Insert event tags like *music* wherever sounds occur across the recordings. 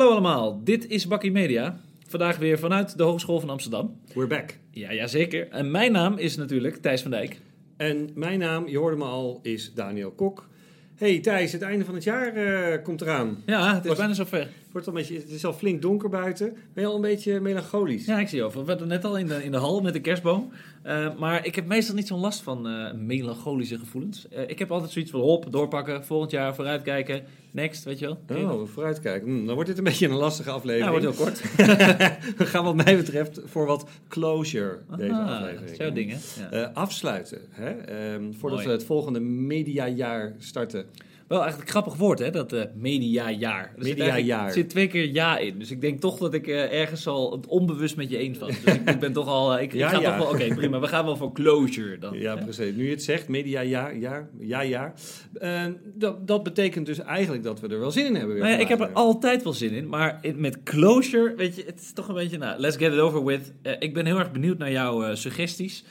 Hallo allemaal, dit is Bakkie Media. Vandaag weer vanuit de Hogeschool van Amsterdam. We're back. Ja, ja, zeker. En mijn naam is natuurlijk Thijs van Dijk. En mijn naam, je hoorde me al, is Daniel Kok. Hey Thijs, het einde van het jaar eh, komt eraan. Ja, het is Was- bijna zover. Het, wordt al een beetje, het is al flink donker buiten. Ben je al een beetje melancholisch? Ja, ik zie je over. We waren net al in de, in de hal met de kerstboom. Eh, maar ik heb meestal niet zo'n last van eh, melancholische gevoelens. Eh, ik heb altijd zoiets van hop, doorpakken, volgend jaar vooruitkijken, next, weet je wel. Ken? Oh, vooruitkijken. Hm, dan wordt dit een *laughs* beetje een lastige Ja, aflevering. wordt heel kort. *laughs* We gaan wat mij betreft voor wat closure deze Ah, aflevering. dat is jouw ding, hè? Ja. Eh, afsluiten, hè? Ehm, voordat Mooi. we het volgende mediajaar starten. Wel eigenlijk een grappig woord, hè, dat eh mediajaar. Er zit Mediajaar. Er zit twee keer ja in. Dus ik denk toch dat ik eh, ergens al het onbewust met je eens was. Dus ik, ik ben toch al... eh, ik, ik Ja, ga ja. toch wel... Oké, prima. We gaan wel voor closure dan. Ja, hè? precies. Nu je het zegt, mediajaar, jaar, ja, jaar. Eh, dat, dat betekent dus eigenlijk dat we er wel zin in hebben. weer Nou ja, ik heb er altijd wel zin in. Maar met closure, weet je, het is toch een beetje... Nou, let's get it over with. Ik ben heel erg benieuwd naar jouw suggesties.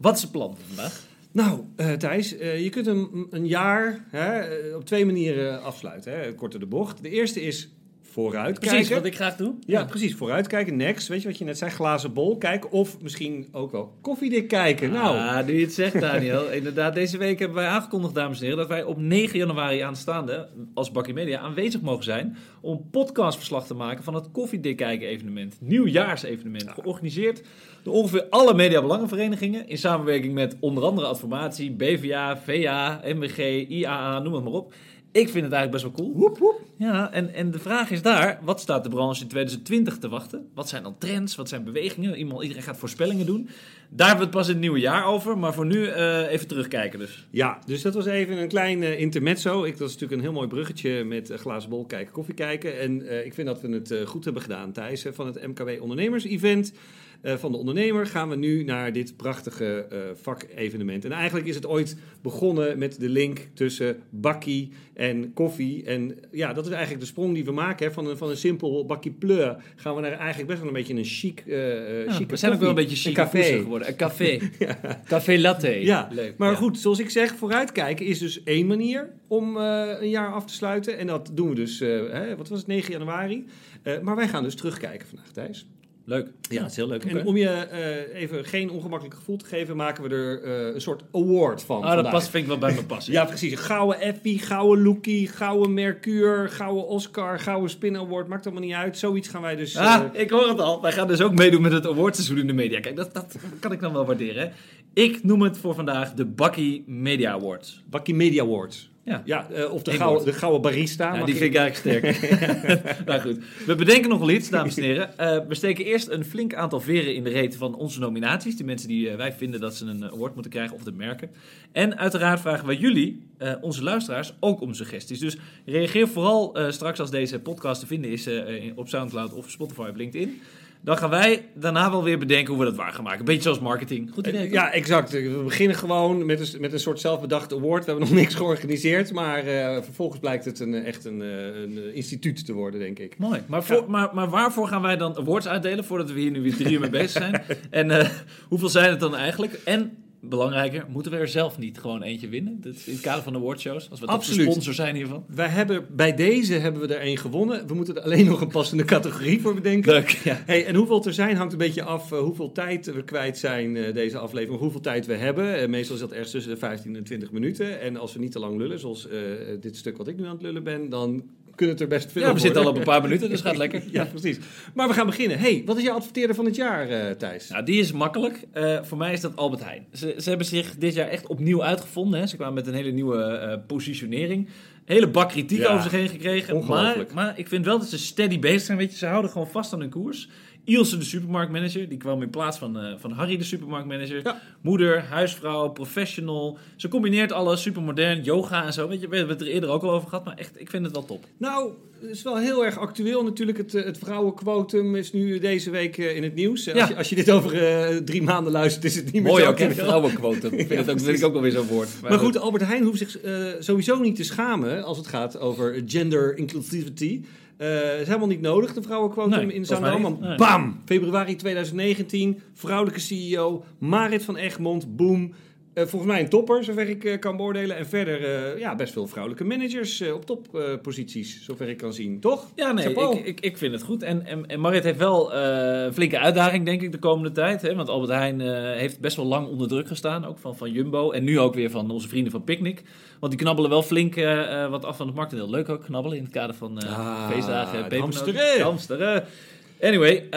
Wat is het plan vandaag? Nou, eh, Thijs, eh, je kunt een, een jaar hè, eh, op twee manieren afsluiten. Hè. Korter de bocht. De eerste is vooruitkijken. Precies, wat ik graag doe. Ja, precies. Vooruitkijken. Next. Weet je wat je net zei? Glazen bol kijken. Of misschien ook wel koffiedik kijken. Nou, Ah, nu je het zegt, Daniel. *laughs* Inderdaad, deze week hebben wij aangekondigd, dames en heren, dat wij op 9 januari aanstaande als Bakkie Media aanwezig mogen zijn om podcastverslag te maken van het Koffiedik Kijken evenement. Nieuwjaarsevenement. Georganiseerd door ongeveer alle mediabelangenverenigingen in samenwerking met onder andere Adformatie, BVA, VA, MWG, IAA, noem het maar op. Ik vind het eigenlijk best wel cool. woep, woep. Ja, en, en de vraag is daar, wat staat de branche in 2020 te wachten? Wat zijn dan trends? Wat zijn bewegingen? Iemand, iedereen gaat voorspellingen doen. Daar hebben we het pas in het nieuwe jaar over, maar voor nu eh, even terugkijken dus. Ja, dus dat was even een klein eh, intermezzo. Ik, dat is natuurlijk een heel mooi bruggetje met eh, glazen bol kijken, koffie kijken. En eh, ik vind dat we het goed hebben gedaan, Thijs. Van het MKW Ondernemers Event eh, van de ondernemer gaan we nu naar dit prachtige eh vakevenement. En eigenlijk is het ooit begonnen met de link tussen bakkie en koffie. En ja, dat is eigenlijk de sprong die we maken. Hè. Van, een, van een simpel bakkie pleur gaan we naar eigenlijk best wel een beetje een chic, eh, Ja, chique we zijn ook wel een beetje chic café. geworden. Een café. *laughs* Café latte. Ja, Leuk. maar Ja. goed, zoals ik zeg, vooruitkijken is dus één manier om een jaar af te sluiten. En dat doen we dus, hè, wat was het, 9 januari. Maar wij gaan dus terugkijken vandaag, Thijs. Leuk. Ja, dat is heel leuk. En om je eh, even geen ongemakkelijk gevoel te geven, maken we er eh, een soort award van Ah, dat past, vind ik wel bij me passen. *laughs* Ja, precies. Gouden Effie, gouden Lookie, gouden Mercure, gouden Oscar, gouden Spin Award. Maakt allemaal niet uit. Zoiets gaan wij dus... Ah, eh, ik hoor het al. Wij gaan dus ook meedoen met het awardseizoen in de media. Kijk, dat, dat kan ik dan wel waarderen. Ik noem het voor vandaag de Bakkie Media Awards. Bakkie Media Awards. Ja. Ja, eh, of de gouden, de gouden barista. Ja, die vind ik eigenlijk sterk. *laughs* *laughs* nou goed, we bedenken nog wel iets, dames en heren. Eh, we steken eerst een flink aantal veren in de reet van onze nominaties. Die mensen die eh, wij vinden dat ze een award moeten krijgen of de merken. En uiteraard vragen wij jullie, onze luisteraars, ook om suggesties. Dus reageer vooral straks als deze podcast te vinden is op Soundcloud of Spotify of LinkedIn. Dan gaan wij daarna wel weer bedenken hoe we dat waar gaan maken. Een beetje zoals marketing. Goed idee, toch? Ja, exact. We beginnen gewoon met een, met een soort zelfbedachte award. We hebben nog niks georganiseerd, maar eh, vervolgens blijkt het een, echt een, eh, een eh, instituut te worden, denk ik. Mooi. Maar, voor, maar, maar waarvoor gaan wij dan awards uitdelen voordat we hier nu weer drie uur mee bezig zijn? En eh, hoeveel zijn het dan eigenlijk? En belangrijker, moeten we er zelf niet gewoon eentje winnen? Dat is in het kader van de awardshows, als we de sponsor zijn hiervan. Wij hebben, bij deze hebben we er één gewonnen. We moeten er alleen nog een passende categorie voor bedenken. Leuk, ja. Hey, en hoeveel er zijn hangt een beetje af eh, hoeveel tijd we kwijt zijn eh, deze aflevering. Hoeveel tijd we hebben. Eh, meestal is dat ergens tussen de 15 en 20 minuten. En als we niet te lang lullen, zoals dit stuk wat ik nu aan het lullen ben, dan kunnen het er best veel Ja, we zitten al op een paar minuten, dus gaat lekker. *laughs* Ja, precies. Maar we gaan beginnen. Hey, wat is jouw adverteerder van het jaar, eh, Thijs? Nou, die is makkelijk. Eh, voor mij is dat Albert Heijn. Ze, ze hebben zich dit jaar echt opnieuw uitgevonden. Hè. Ze kwamen met een hele nieuwe eh, positionering. Hele bak kritiek Ja, over zich heen gekregen. Maar, ongelooflijk. maar ik vind wel dat ze steady bezig zijn. Weet je, ze houden gewoon vast aan hun koers. Ilse, de supermarktmanager, die kwam in plaats van, eh, van Harry, de supermarktmanager. Ja. Moeder, huisvrouw, professional. Ze combineert alles, supermodern, yoga en zo. Weet je, we hebben het er eerder ook al over gehad. Maar echt, ik vind het wel top. Nou, het is wel heel erg actueel natuurlijk. Het, eh, het vrouwenquotum is nu deze week eh, in het nieuws. Ja. Als, je, als je dit over drie maanden luistert, is het niet meer Mooi zo ook, actueel. Vrouwenquote. Ik vind, het ook, vind ik ook wel weer zo'n woord. Maar goed, Albert Heijn hoeft zich sowieso niet te schamen als het gaat over gender inclusivity. Eh is helemaal niet nodig, de vrouwenquotum Nee, in Zaandam. Want Nee. bam! Februari 2019, vrouwelijke CEO, Marit van Egmond, boom. Eh, volgens mij een topper, zover ik eh, kan beoordelen. En verder eh, ja, best veel vrouwelijke managers op topposities, zover ik kan zien. Toch? Ja, nee, ik, ik, ik vind het goed. En, en, en Marit heeft wel een flinke uitdaging, denk ik, de komende tijd. Hè? Want Albert Heijn heeft best wel lang onder druk gestaan, ook van, van Jumbo. En nu ook weer van onze vrienden van Picnic. Want die knabbelen wel flink wat af van het marktendeel. Leuk ook, knabbelen in het kader van Ah, feestdagen. de pepernoten. hamsteren. Anyway,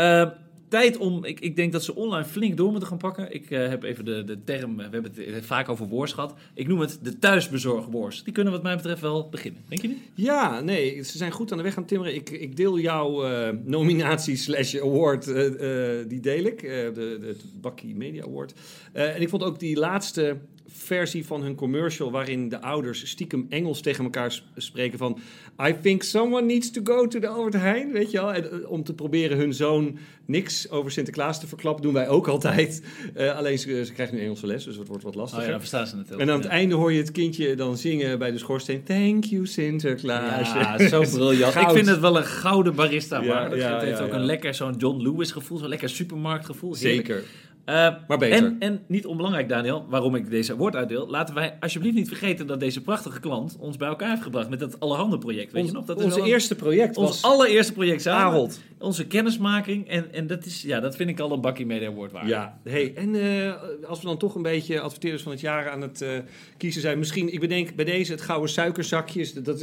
tijd om... Ik, ik denk dat ze online flink door moeten gaan pakken. Ik eh, heb even de, de term... We hebben het eh, vaak over wars gehad. Ik noem het de thuisbezorg wars. Die kunnen wat mij betreft wel beginnen. Denk je niet? Ja, nee, ze zijn goed aan de weg aan het timmeren. Ik, ik deel jouw eh, nominatie slash award, eh, eh, die deel ik. eh, de, de Bakkie Media Award. Eh, en ik vond ook die laatste versie van hun commercial... waarin de ouders stiekem Engels tegen elkaar spreken van... I think someone needs to go to the Albert Heijn, weet je wel? En, eh, om te proberen hun zoon niks over Sinterklaas te verklappen, doen wij ook altijd. Eh, alleen ze, ze krijgt nu Engelse les, dus het wordt wat Oh lastiger. ja, dan verstaan ze wel. En aan het Ja. einde hoor je het kindje dan zingen bij de schoorsteen. Thank you, Sinterklaas. Ja, zo *laughs* briljant. Goud. Ik vind het wel een gouden barista. Ja, maar ja, het heeft ja, ook ja. een lekker zo'n John Lewis gevoel, zo'n lekker supermarktgevoel. Heerlijk. Zeker. Eh, Maar beter. En, en niet onbelangrijk, Daniel, waarom ik deze award uitdeel. Laten wij alsjeblieft niet vergeten dat deze prachtige klant ons bij elkaar heeft gebracht met dat allerhande project. Weet Ons, je nog? Dat is onze eerste project ons was allereerste project samen. Onze kennismaking. En, en dat, is, ja, dat vind ik al een bakkie media award waard. Ja, hey, en eh, als we dan toch een beetje adverteerders van het jaar aan het eh, kiezen zijn, misschien, ik bedenk bij deze het gouden suikerzakjes. Dat, dat,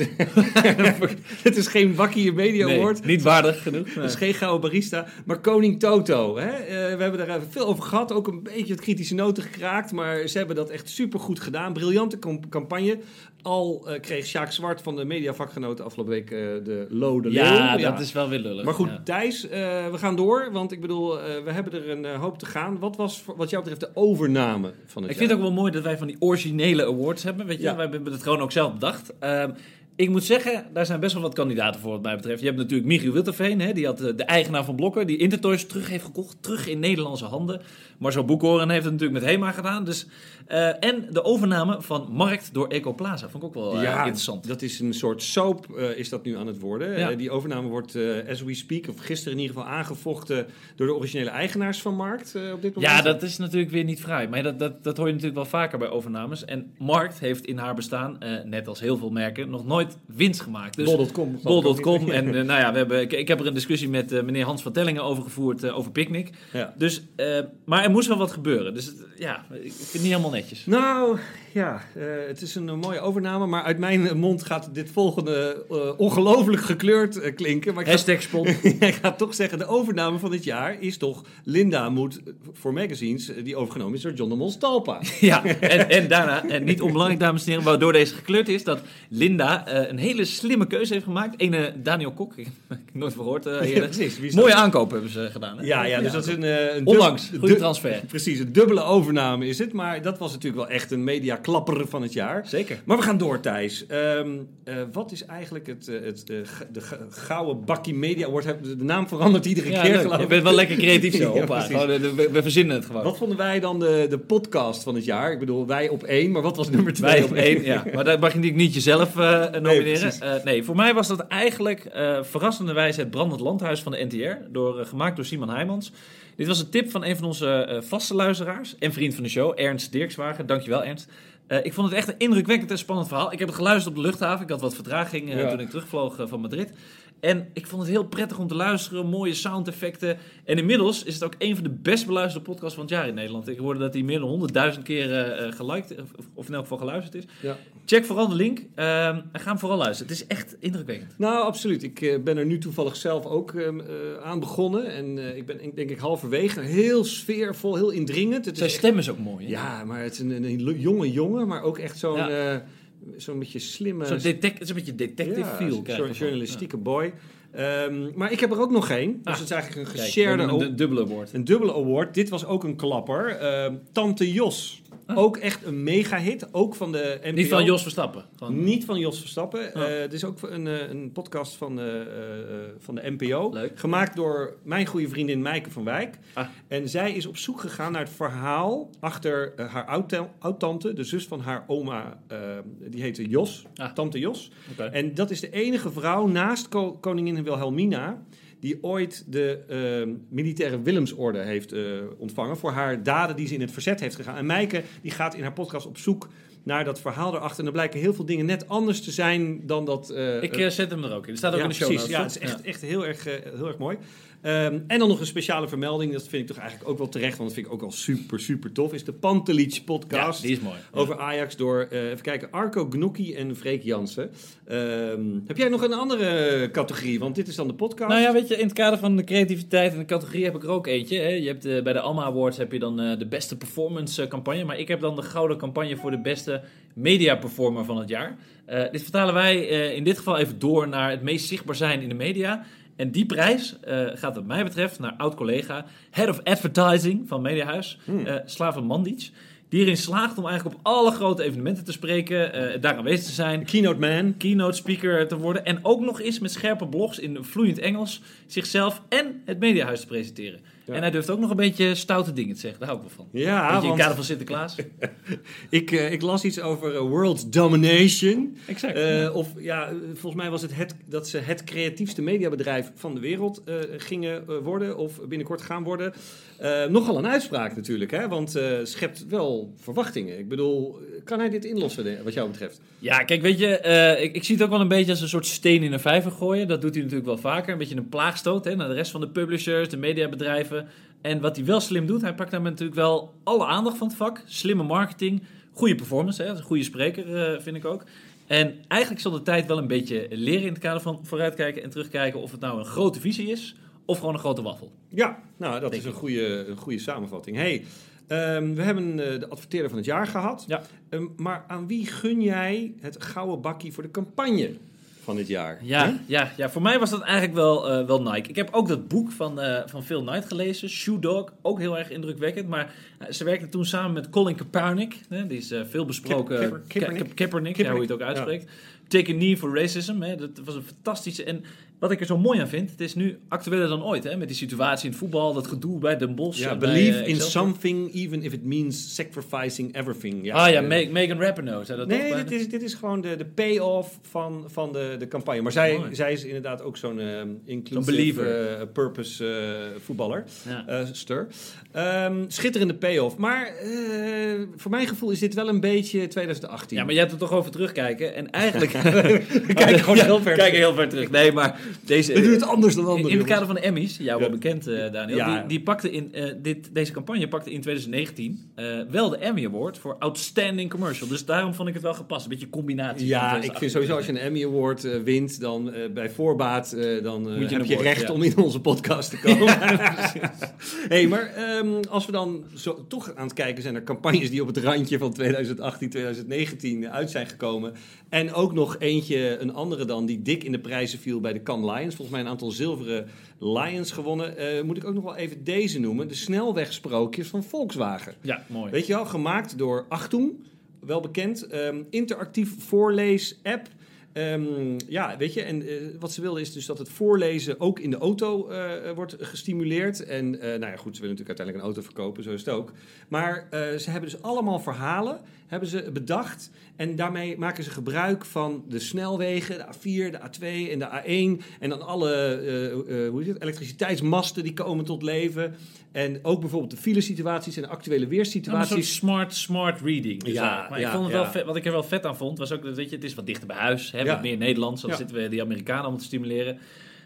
het *laughs* is geen Bakkie Media Nee, Award. niet waardig genoeg. Het is geen gouden barista, maar Koning Toto. Hè? We hebben daar even veel over gehad, ook een beetje het kritische noten gekraakt. Maar ze hebben dat echt supergoed gedaan. Briljante campagne. Al eh, kreeg Sjaak Zwart van de mediavakgenoten afgelopen week eh, de Lode Ja, Leeuw. dat is wel weer lullig. Maar goed, Ja. Thijs, eh, we gaan door. Want ik bedoel, we hebben er een hoop te gaan. Wat was wat jou betreft de overname van het Ik vind het ook wel mooi dat wij van die originele awards hebben. Weet je, Ja. wij hebben het gewoon ook zelf bedacht. Ik moet zeggen, daar zijn best wel wat kandidaten voor wat mij betreft. Je hebt natuurlijk Michiel Witterveen, hè, die had eh, de eigenaar van Blokker, die Intertoys terug heeft gekocht, terug in Nederlandse handen. Marcel Boekhoorn heeft het natuurlijk met Hema gedaan. Dus, eh, en de overname van Markt door Ecoplaza, vond ik ook wel eh, ja, interessant. dat is een soort soap is dat nu aan het worden. Ja. Die overname wordt, as we speak, of gisteren in ieder geval aangevochten door de originele eigenaars van Markt op dit moment. Ja, dat is natuurlijk weer niet vrij. Maar dat, dat, dat hoor je natuurlijk wel vaker bij overnames. En Markt heeft in haar bestaan, net als heel veel merken, nog nooit winst gemaakt. Dus Bol.com. Bol.com. *laughs* En eh, nou ja, we hebben, ik, ik heb er een discussie met eh, meneer Hans van Tellingen over gevoerd, eh, over Picnic. Ja. Dus, maar er moest wel wat gebeuren. Dus ja, ik vind het niet helemaal netjes. Nou, ja, eh, het is een eh, mooie overname, maar uit mijn eh, mond gaat dit volgende ongelooflijk gekleurd klinken. Maar ik ga, Hashtag spon. *laughs* ik ga toch zeggen, de overname van dit jaar is toch Linda moet voor magazines, die overgenomen is door John de Mol Stalpa. *laughs* ja, en, en daarna, en niet onbelangrijk dames en heren, waardoor deze gekleurd is, dat Linda een hele slimme keuze heeft gemaakt. Ene Daniel Kok, *laughs* ik heb nooit eh eerder. precies. Mooie aankoop hebben ze gedaan. Hè? Ja, ja, dus dat is een... een Onlangs, goede transfer. Precies, een dubbele overname is het. Maar dat was natuurlijk wel echt een mediaklapper van het jaar. Zeker. Maar we gaan door, Thijs. Ehm, eh, wat is eigenlijk het, eh, het, de g- Gouden Bakkie Media Award? De naam verandert iedere Ja, keer, leuk. geloof Je ik. bent wel lekker creatief zo. *laughs* Ja, eh, we, we verzinnen het gewoon. Wat vonden wij dan de, de podcast van het jaar? Ik bedoel, wij op één, maar wat was nummer twee? Wij op één, ja. Maar daar mag je natuurlijk niet jezelf eh, nomineren. Eh, nee, voor mij was dat eigenlijk verrassende wijze het Brandend Landhuis van de NTR. Door, gemaakt door Simon Heijmans. Dit was een tip van een van onze vaste luisteraars en vriend van de show, Ernst Dirkswagen. Dankjewel, Ernst. Eh, ik vond het echt een indrukwekkend en spannend verhaal. Ik heb het geluisterd op de luchthaven. Ik had wat vertraging eh, Ja. toen ik terugvloog eh, van Madrid. En ik vond het heel prettig om te luisteren. Mooie soundeffecten. En inmiddels is het ook een van de best beluisterde podcasts van het jaar in Nederland. Ik hoorde dat hij meer dan 100.000 keer eh, eh, geliked, of, of in elk geval geluisterd is. Ja. Check vooral de link en ga hem vooral luisteren. Het is echt indrukwekkend. Nou, absoluut. Ik eh, ben er nu toevallig zelf ook ehm, eh, aan begonnen. En eh, ik ben ik denk ik halverwege. Heel sfeervol, heel indringend. Het Zijn is echt- stem is ook mooi. hè? Ja, maar het is een, een, een jonge jongen, maar ook echt zo'n Ja. Zo'n beetje slimme... Zo'n detect, een beetje detective ja, feel. zo'n journalistieke boy. Ehm, maar ik heb er ook nog geen. Dus Ah. het is eigenlijk een geshared award. een du- dubbele woord. Een dubbele award. Dit was ook een klapper. Ehm, Tante Jos. Ah. Ook echt een mega hit. Ook van de NPO. Niet van Jos Verstappen. Niet van Jos Verstappen. Ah. Eh, het is ook een, eh, een podcast van, de, eh, eh, van de NPO. Leuk. Gemaakt door mijn goede vriendin Mijke van Wijk. Ah. En zij is op zoek gegaan naar het verhaal achter eh, haar oud- oud-tante, de zus van haar oma. eh, die heette Jos. Ah. Tante Jos. En dat is de enige vrouw naast ko- koningin Wilhelmina die ooit de uh, militaire Willemsorde heeft uh, ontvangen voor haar daden die ze in het verzet heeft gegaan. En Mijke die gaat in haar podcast op zoek naar dat verhaal erachter. En dan blijken heel veel dingen net anders te zijn dan dat... Uh, ik zet hem er ook in. Er staat ook ja, in de show precies. Ja, het is echt, echt heel, erg, heel erg mooi. Um, en dan nog een speciale vermelding, dat vind ik toch eigenlijk ook wel terecht, want dat vind ik ook al super, super tof, is de Pantelic podcast. Ja, die is mooi. Over Ajax door, uh, even kijken, Arco Gnocchi en Freek Jansen. Um, heb jij nog een andere categorie? Want dit is dan de podcast. Nou ja, weet je, in het kader van de creativiteit en de categorie heb ik er ook eentje. Hè. Je hebt uh, bij de Alma Awards heb je dan uh, de beste performance campagne, maar ik heb dan de gouden campagne voor de beste media performer van het jaar. dit vertalen wij in dit geval even door naar het meest zichtbaar zijn in de media. En die prijs uh, gaat wat mij betreft naar oud-collega, Head of Advertising van Mediahuis, hmm. uh, Slaven Mandic. Die erin slaagt om eigenlijk op alle grote evenementen te spreken, uh, daar aanwezig te zijn. Keynote man. Keynote speaker te worden. En ook nog eens met scherpe blogs in vloeiend Engels zichzelf en het Mediahuis te presenteren. Ja. En hij durft ook nog een beetje stoute dingen te zeggen. Daar hou ik wel van. Ja, beetje want... in het kader van Sinterklaas. *laughs* ik, uh, ik las iets over uh, world domination. Exact. Uh, ja. Of ja, volgens mij was het, het dat ze het creatiefste mediabedrijf van de wereld gingen worden. Of binnenkort gaan worden. nogal een uitspraak natuurlijk, hè? Want schept wel verwachtingen. Ik bedoel, kan hij dit inlossen wat jou betreft? Ja, kijk, weet je, ik, ik, zie het ook wel een beetje als een soort steen in een vijver gooien. Dat doet hij natuurlijk wel vaker. Een beetje een plaagstoot hè, naar de rest van de publishers, de mediabedrijven. En wat hij wel slim doet, hij pakt daar natuurlijk wel alle aandacht van het vak. Slimme marketing, goede performance, hè, een goede spreker uh, vind ik ook. En eigenlijk zal de tijd wel een beetje leren in het kader van vooruitkijken en terugkijken of het nou een grote visie is of gewoon een grote waffel. Ja, nou dat Denk is een goede, een goede samenvatting. Hey, um, we hebben uh, de adverteerder van het jaar gehad. Ja. Um, maar aan wie gun jij het gouden bakkie voor de campagne? Van dit jaar. Ja, ja, ja, voor mij was dat eigenlijk wel, uh, wel Nike. Ik heb ook dat boek van, uh, van Phil Knight gelezen, Shoe Dog, ook heel erg indrukwekkend. Maar uh, ze werkte toen samen met Colin Kaepernick, hè, die is veel besproken. Kipper, Kaepernick. Ka Kaepernick, ja, hoe je het ook uitspreekt. Ja. Take a Knee for Racism, hè, dat was een fantastische... En wat ik er zo mooi aan vind, het is nu actueler dan ooit, hè, met die situatie in het voetbal, dat gedoe bij Den Bosch. Ja, believe in something, even if it means sacrificing everything. Ja, ah ja, Megan Rapinoe, zei dat Nee, dit is, dit is gewoon de, de payoff van, van de, de campagne. Maar zij, zij is inderdaad ook zo'n uh, inclusive uh, purpose uh, voetballer. Ja. stir. Um, schitterende payoff. Maar voor mijn gevoel is dit wel een beetje 2018. Ja, maar jij hebt er toch over terugkijken. En eigenlijk... *laughs* *laughs* Kijk gewoon ja, heel ver Kijk heel ver terug. Nee, maar deze... We doen het anders dan anderen. In, het kader van de Emmys, jou wel bekend Daniel. Ja. Die, die pakte in, dit, deze campagne pakte in 2019 wel de Emmy Award voor Outstanding Commercial. Dus daarom vond ik het wel gepast. Een beetje combinatie. Ja, ik vind sowieso als je een Emmy Award wint, dan bij voorbaat, dan je heb je recht ja. om in onze podcast te komen. *laughs* *laughs* hey, maar um, als we dan zo, toch aan het kijken zijn naar campagnes die op het randje van 2018, 2019 uit zijn gekomen. En ook nog eentje, een andere dan, die dik in de prijzen viel bij de Cannes Lions. Volgens mij een aantal zilveren Lions gewonnen. moet ik ook nog wel even deze noemen. De snelwegsprookjes van Volkswagen. Ja, mooi. Weet je wel, gemaakt door Achtung wel bekend. Um, interactief voorlees-app. Um, ja, weet je, en uh, wat ze wilden is dus dat het voorlezen ook in de auto uh, wordt gestimuleerd. En uh, nou ja, goed, ze willen natuurlijk uiteindelijk een auto verkopen, zo is het ook. Maar ze hebben dus allemaal verhalen, hebben ze bedacht. En daarmee maken ze gebruik van de snelwegen, de A4, de A2 en de A1. En dan alle hoe heet het, elektriciteitsmasten die komen tot leven. En ook bijvoorbeeld de file-situaties en de actuele weersituaties. Ja, smart, smart reading. Dus ja, maar ja, ik vond het ja. wel vet, wat ik er wel vet aan vond, was ook dat weet je, het is wat dichter bij huis. Hè, wat meer Nederlands, dan zitten we die Amerikanen allemaal te stimuleren.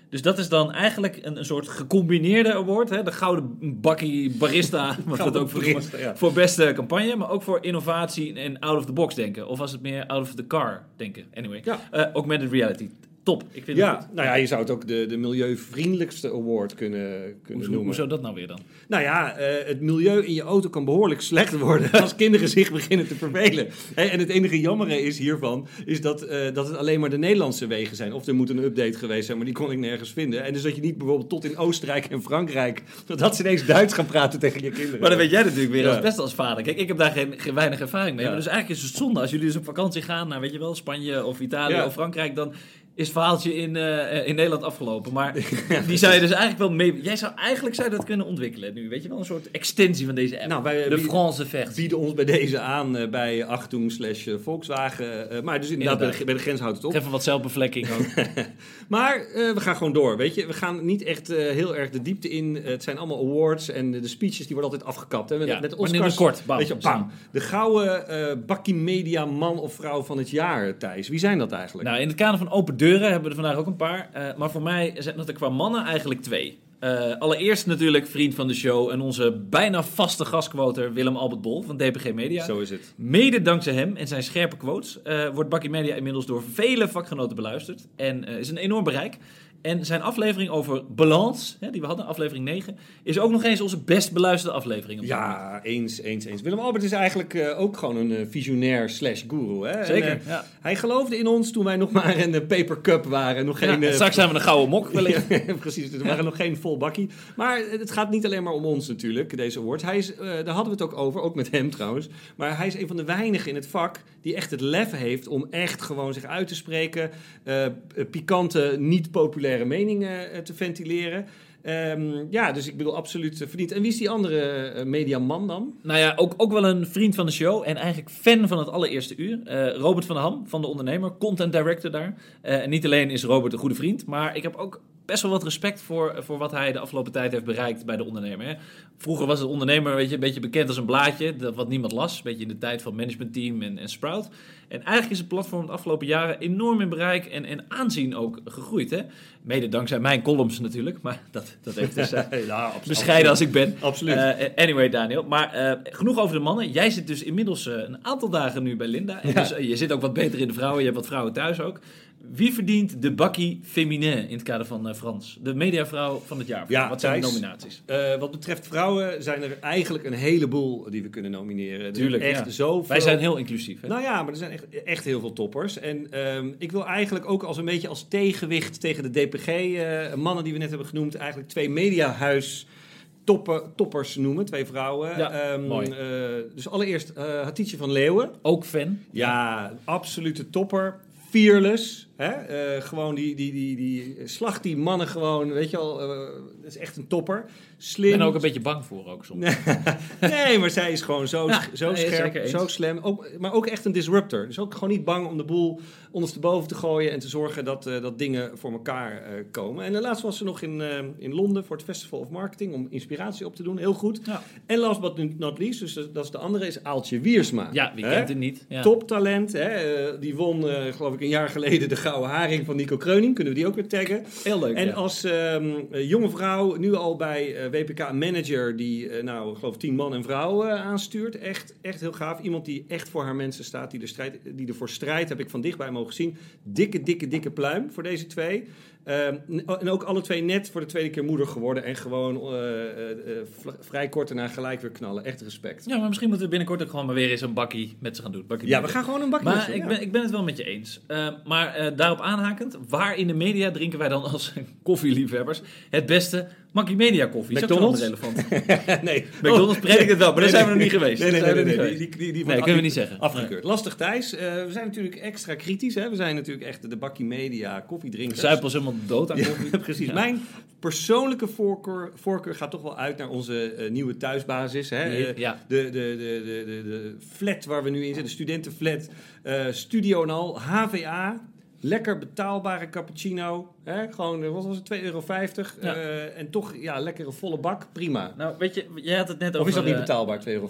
Dus dat is dan eigenlijk een, een soort gecombineerde award. Hè? De gouden bakkie barista, *laughs* wat dat ook voor, barista, ja. voor beste campagne. Maar ook voor innovatie en out of the box denken. Of was het meer out of the car denken. Anyway, ja. uh, augmented reality top. Ik vind ja, het nou ja, je zou het ook de, de milieuvriendelijkste award kunnen, kunnen hoezo, noemen. Hoezo dat nou weer dan? Nou ja, uh, het milieu in je auto kan behoorlijk slecht worden *laughs* als kinderen zich beginnen te vervelen. Hey, en het enige jammere is hiervan, is dat, uh, dat het alleen maar de Nederlandse wegen zijn. Of er moet een update geweest zijn, maar die kon ik nergens vinden. En dus dat je niet bijvoorbeeld tot in Oostenrijk en Frankrijk, dat ze ineens Duits gaan praten tegen je kinderen. Maar dan weet jij natuurlijk weer ja. als best als vader. Kijk, ik heb daar geen, geen weinig ervaring mee. Ja. Maar dus eigenlijk is het zonde als jullie dus op vakantie gaan naar, weet je wel, Spanje of Italië ja. of Frankrijk, dan is het verhaaltje in, eh, in Nederland afgelopen. Maar *laughs* die zou je dus eigenlijk wel mee... Jij zou eigenlijk zou dat kunnen ontwikkelen nu. Weet je wel, een soort extensie van deze app. Nou, wij de France versie. bieden ons bij deze aan eh, bij Achtung slash eh, Volkswagen. Eh, maar dus inderdaad, bij de, bij de grens houdt het op. Even wat zelfbevlekking ook. *laughs* Maar eh, we gaan gewoon door, weet je. We gaan niet echt eh, heel erg de diepte in. Het zijn allemaal awards en de, speeches die worden altijd afgekapt. Hè. Met, Ja, met Oscars, kort, bam, weet je, bam. De gouden eh bakkie media man of vrouw van het jaar, Thijs. Wie zijn dat eigenlijk? nou, in het kader van open hebben we er vandaag ook een paar. Eh, maar voor mij zijn dat er qua mannen eigenlijk twee. Eh, allereerst natuurlijk vriend van de show en onze bijna vaste gastquoter Willem Albert Bol van DPG Media. Zo is het. Mede dankzij hem en zijn scherpe quotes eh, wordt Bakkie Media inmiddels door vele vakgenoten beluisterd. En is een enorm bereik. En zijn aflevering over balans, hè, die we hadden, aflevering 9, is ook nog eens onze best beluisterde aflevering. op dit moment. Ja, eens, eens, eens. Willem Albert is eigenlijk eh, ook gewoon een eh, visionair slash guru. Hè? En, Zeker. eh, ja. hij geloofde in ons toen wij nog maar een paper cup waren. Nog Ja, geen, en eh, straks zijn we een gouden mok *laughs* wellicht. Ja, precies, er waren nog geen vol bakkie. Maar het gaat niet alleen maar om ons natuurlijk, deze awards. Hij is, daar hadden we het ook over, ook met hem trouwens. Maar hij is een van de weinigen in het vak die echt het lef heeft om echt gewoon zich uit te spreken. pikante, niet populaire meningen eh, te ventileren. Ehm, ja, dus ik bedoel absoluut eh, verdiend. En wie is die andere eh, mediaman dan? Nou ja, ook, ook wel een vriend van de show en eigenlijk fan van het allereerste uur. Robert van der Ham van De Ondernemer, content director daar. En niet alleen is Robert een goede vriend, maar ik heb ook best wel wat respect voor, voor wat hij de afgelopen tijd heeft bereikt bij De Ondernemer. Hè. Vroeger was het Ondernemer weet je, een beetje bekend als een blaadje, dat wat niemand las. Een beetje in de tijd van managementteam en, en Sprout. En eigenlijk is het platform de afgelopen jaren enorm in bereik en, en aanzien ook gegroeid. Hè. Mede dankzij mijn columns natuurlijk, maar dat, dat heeft dus... eh, ja, bescheiden als ik ben. Absoluut. Eh, anyway, Daniel. Maar eh, genoeg over de mannen. Jij zit dus inmiddels eh, een aantal dagen nu bij Linda. En Ja. dus, eh, je zit ook wat beter in de vrouwen. Je hebt wat vrouwen thuis ook. Wie verdient de bakkie féminin in het kader van eh, Frans? De mediavrouw van het jaar. Ja, wat zijn de nominaties? Eh, wat betreft vrouwen zijn er eigenlijk een heleboel die we kunnen nomineren. Er Tuurlijk, echt ja. zoveel. Wij zijn heel inclusief. Hè? Nou ja, maar er zijn echt, echt heel veel toppers. En ehm, ik wil eigenlijk ook als een beetje als tegenwicht tegen de DPG-mannen die we net hebben genoemd, eigenlijk twee mediahuis toppen, toppers noemen, twee vrouwen. Ja, Ehm, mooi. eh, dus allereerst eh Hatice van Leeuwen. Ook fan. Ja, absolute topper. Fearless. Hè? Eh, gewoon die, die, die, die slag die mannen gewoon, weet je wel, eh, dat is echt een topper. Ik Slim. ben er ook een beetje bang voor ook soms. *laughs* Nee, maar zij is gewoon zo, Ja, zo nee, scherp, zo slim. Ook, maar ook echt een disruptor. Dus ook gewoon niet bang om de boel ondersteboven te gooien en te zorgen dat, eh, dat dingen voor elkaar eh, komen. En laatst was ze nog in, eh, in Londen voor het Festival of Marketing om inspiratie op te doen. Heel goed. Ja, En last but not least, dus dat is de andere, is Aaltje Wiersma. ja wie Hè? kent het niet? Ja. Toptalent. Hè? die won, eh, geloof ik, een jaar geleden de Gouden Haring van Nico Kreuning. Kunnen we die ook weer taggen? Heel leuk. En ja. als ehm, eh, jonge vrouw, nu al bij eh, WPK een manager die, eh, nou, ik geloof tien man en vrouw aanstuurt. Echt, echt heel gaaf. Iemand die echt voor haar mensen staat, die, de strijd, die ervoor strijdt, heb ik van dichtbij mogen zien. Dikke, dikke, dikke pluim voor deze twee. Ehm, en ook alle twee net voor de tweede keer moeder geworden en gewoon eh, eh, eh, vrij kort daarna gelijk weer knallen. Echt respect. ja, maar misschien moeten we binnenkort ook gewoon maar weer eens een bakkie met ze gaan doen. Bakkie Ja, we gaan gewoon een bakje Maar met ze, ik ja. ben, ik ben het wel met je eens. Eh, maar daarop aanhakend, waar in de media drinken wij dan als *laughs* koffieliefhebbers het beste Makkie Media koffie? Is McDonald's? wel relevant. *laughs* nee. McDonald's predik het wel, maar daar zijn we nog niet geweest. Nee, nee, nee. Die, die, kunnen we niet zeggen. Afgekeurd. Lastig Thijs. We zijn natuurlijk extra kritisch. Hè? We zijn natuurlijk echt de bakkie media koffiedrinkers. Zuip ons helemaal dood aan koffie. *laughs* Ja, precies. Mijn persoonlijke voorkeur, voorkeur gaat toch wel uit naar onze eh, nieuwe thuisbasis. Hè? Eh, Ja. de, de, de, de, de, de flat waar we nu in zitten, de studentenflat, eh, studio en al, HVA. Lekker betaalbare cappuccino. Hè? Gewoon, eh, wat was het, 2,50 euro. Ja. Eh, en toch, ja, lekkere volle bak. Prima. Nou, weet je, jij had het net over... Of is dat niet eh, betaalbaar, 2,50 euro?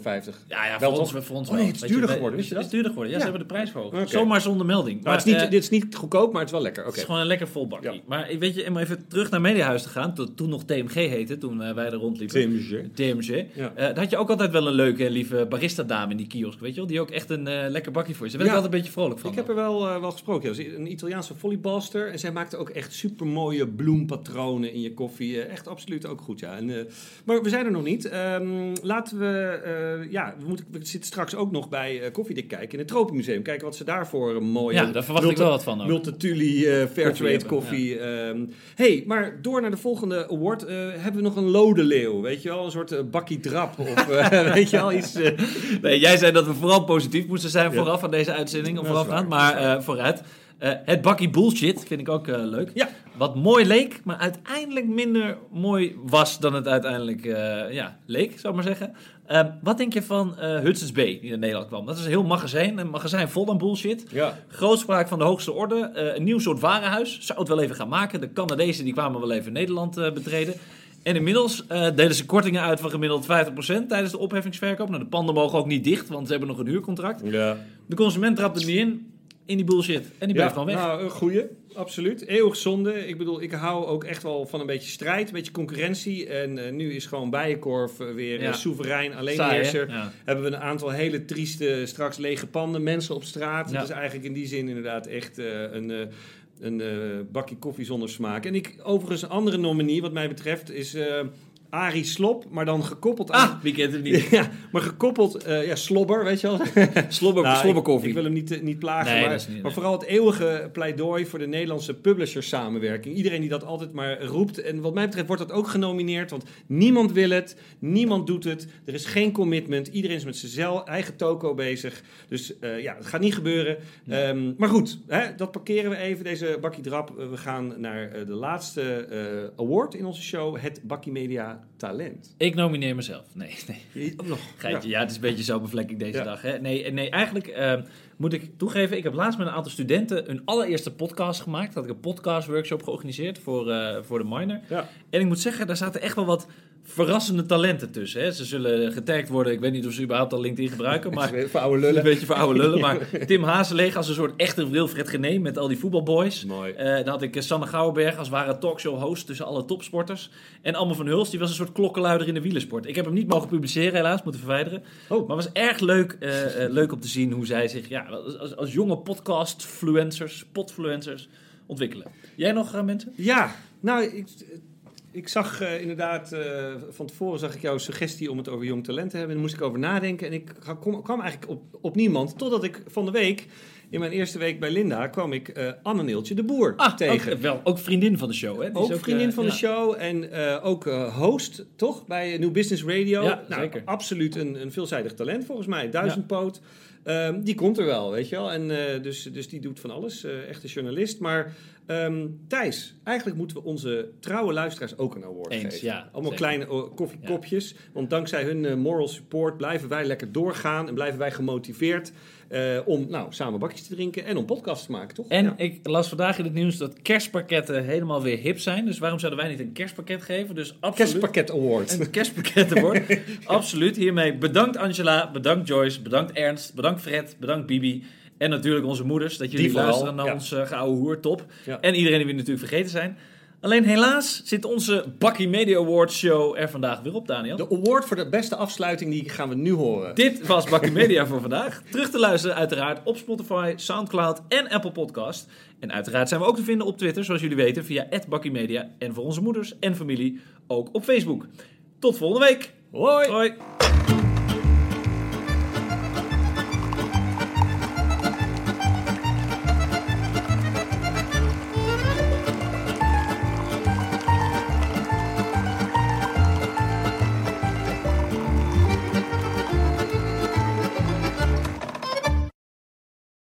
Ja, ja, Wel voor ons, voor ons Oh, wel. het is duurder geworden, wist je Het dat? is duurder geworden, ja, Ja. ze hebben de prijs verhoogd. Oké. Zomaar zonder melding. Maar het is niet, dit is niet goedkoop, maar het is wel lekker. Oké. Het is gewoon een lekker vol bakkie. Ja. Maar weet je, om even terug naar Mediahuis te gaan, to- toen nog TMG heette, toen wij er rondliepen. TMG. Eh, daar had je ook altijd wel een leuke, lieve barista-dame in die kiosk, weet je wel? Die ook echt een lekker bakje voor je. Daar werd ik altijd een beetje vrolijk van. Ik heb er wel, wel gesproken. Ze een Italiaanse volleybalster. En zij maakte ook echt super mooie bloempatronen in je koffie. Eh, echt absoluut ook goed, ja. En, eh, maar we zijn er nog niet. Ehm, laten we... eh, ja, we, moeten, we zitten straks ook nog bij eh Koffiedik kijken in het Tropenmuseum. Kijken wat ze daar voor een mooie... ja, daar verwacht ik wel wat van ook. Multatuli Fairtrade koffie. Ehm hey, maar door naar de volgende award. hebben we nog een lode leeuw, weet je wel? Een soort bakkie drap. Of *laughs* weet je wel, iets... Nee, jij zei dat we vooral positief moesten zijn Ja. vooraf aan deze uitzending, of voorafgaand, dat maar vooruit. Eh, het bakkie bullshit vind ik ook eh, leuk. Ja. Wat mooi leek, maar uiteindelijk minder mooi was dan het uiteindelijk eh, ja, leek, zou ik maar zeggen. Eh, wat denk je van Hudson's Bay, die naar Nederland kwam? Dat is een heel magazijn, een magazijn vol aan bullshit. Ja. Grootspraak van de hoogste orde. Een nieuw soort warenhuis. Zou het wel even gaan maken. De Canadezen die kwamen wel even Nederland betreden. En inmiddels delen ze kortingen uit van gemiddeld 50% tijdens de opheffingsverkoop. Nou, de panden mogen ook niet dicht, want ze hebben nog een huurcontract. Ja. De consument trapt er niet in, in die bullshit. En die blijft gewoon weg. Nou, een goeie. Absoluut. Eeuwig zonde. Ik bedoel, ik hou ook echt wel van een beetje strijd, een beetje concurrentie. En eh, nu is gewoon Bijenkorf eh, weer Ja. eh, soeverein, Saai, hè? alleenheerser. Ja. Hebben we een aantal hele trieste, straks lege panden, mensen op straat. Ja. Is eigenlijk in die zin inderdaad echt een, een bakje koffie zonder smaak. En ik, overigens, een andere nominie wat mij betreft is Arie Slop, maar dan gekoppeld aan... Ah, wie kent hem niet? *laughs* Ja, maar gekoppeld, eh, ja, slobber, weet je wel. *laughs* Slobber, Nou, slobberkoffie. Ik, ik wil hem niet, eh, niet plagen, Nee, maar, niet, maar nee. vooral het eeuwige pleidooi voor de Nederlandse publishers samenwerking. Iedereen die dat altijd maar roept. En wat mij betreft wordt dat ook genomineerd, want niemand wil het, niemand doet het. Er is geen commitment, iedereen is met zijn eigen toko bezig. Dus eh, ja, het gaat niet gebeuren. Ehm, maar goed, hè, dat parkeren we even, deze Bakkie Drap. We gaan naar de laatste award in onze show, het Bakkie Media Talent. Ik nomineer mezelf. Nee, *laughs* nee. Ook nog. Geintje, ja. het is een beetje zelfbevlekking deze Ja. dag. Hè? Nee, nee, eigenlijk eh, moet ik toegeven, ik heb laatst met een aantal studenten een allereerste podcast gemaakt. Had ik een podcast workshop georganiseerd voor, eh, voor de minor. Ja. En ik moet zeggen, daar zaten echt wel wat verrassende talenten tussen. Hè? Ze zullen getagd worden. Ik weet niet of ze überhaupt al LinkedIn gebruiken, maar... voor oude Een beetje voor oude lullen, maar *laughs* Tim Hazeleeg als een soort echte Wilfred Gené met al die voetbalboys. Mooi. Eh, dan had ik eh, Sanne Gouwenberg als ware talkshow-host tussen alle topsporters. En Allemaal van Huls, die was een soort klokkenluider in de wielersport. Ik heb hem niet mogen publiceren helaas, moeten verwijderen. Oh. Maar het was erg leuk, eh, leuk om te zien hoe zij zich ja, als, als, jonge podcast-fluencers, potfluencers ontwikkelen. Jij nog mensen? Ja, nou, ik, ik zag eh, inderdaad, eh, van tevoren zag ik jouw suggestie om het over jong talent te hebben. En daar moest ik over nadenken. En ik kom, kwam eigenlijk op, op niemand, totdat ik van de week, in mijn eerste week bij Linda, kwam ik eh Anne Neeltje de Boer tegen. Ook, wel, ook vriendin van de show. Hè? Die is Ook vriendin van ja. de show en ook host, toch? Bij New Business Radio. Ja, nou, zeker. Absoluut een, een veelzijdig talent volgens mij. Duizendpoot. Ehm, die komt er wel, weet je wel. En, eh, dus, dus die doet van alles. eh echte journalist. Maar ehm, Thijs, eigenlijk moeten we onze trouwe luisteraars ook een award Eens, geven. ja, Allemaal zeker. kleine oh, koffiekopjes. Want dankzij hun eh, moral support blijven wij lekker doorgaan. En blijven wij gemotiveerd eh, om nou, samen bakjes te drinken en om podcasts te maken, toch? En Ja. ik las vandaag in het nieuws dat kerstpakketten helemaal weer hip zijn. Dus waarom zouden wij niet een kerstpakket geven? Dus absoluut Kerstpakket Award. een kerstpakket award. *laughs* absoluut. Hiermee bedankt Angela, bedankt Joyce, bedankt Ernst, bedankt Fred, bedankt Bibi. En natuurlijk onze moeders, dat jullie luisteren naar ja. ons uh, gouden hoer, top. Ja. En iedereen die we natuurlijk vergeten zijn. Alleen helaas zit onze Bakkie Media Awards show er vandaag weer op, Daniel. De award voor de beste afsluiting, die gaan we nu horen. Dit was Bakkie *laughs* Media voor vandaag. Terug te luisteren uiteraard op Spotify, Soundcloud en Apple Podcast. En uiteraard zijn we ook te vinden op Twitter, zoals jullie weten, via Bakkie Media. En voor onze moeders en familie ook op Facebook. Tot volgende week. Hoi! Hoi.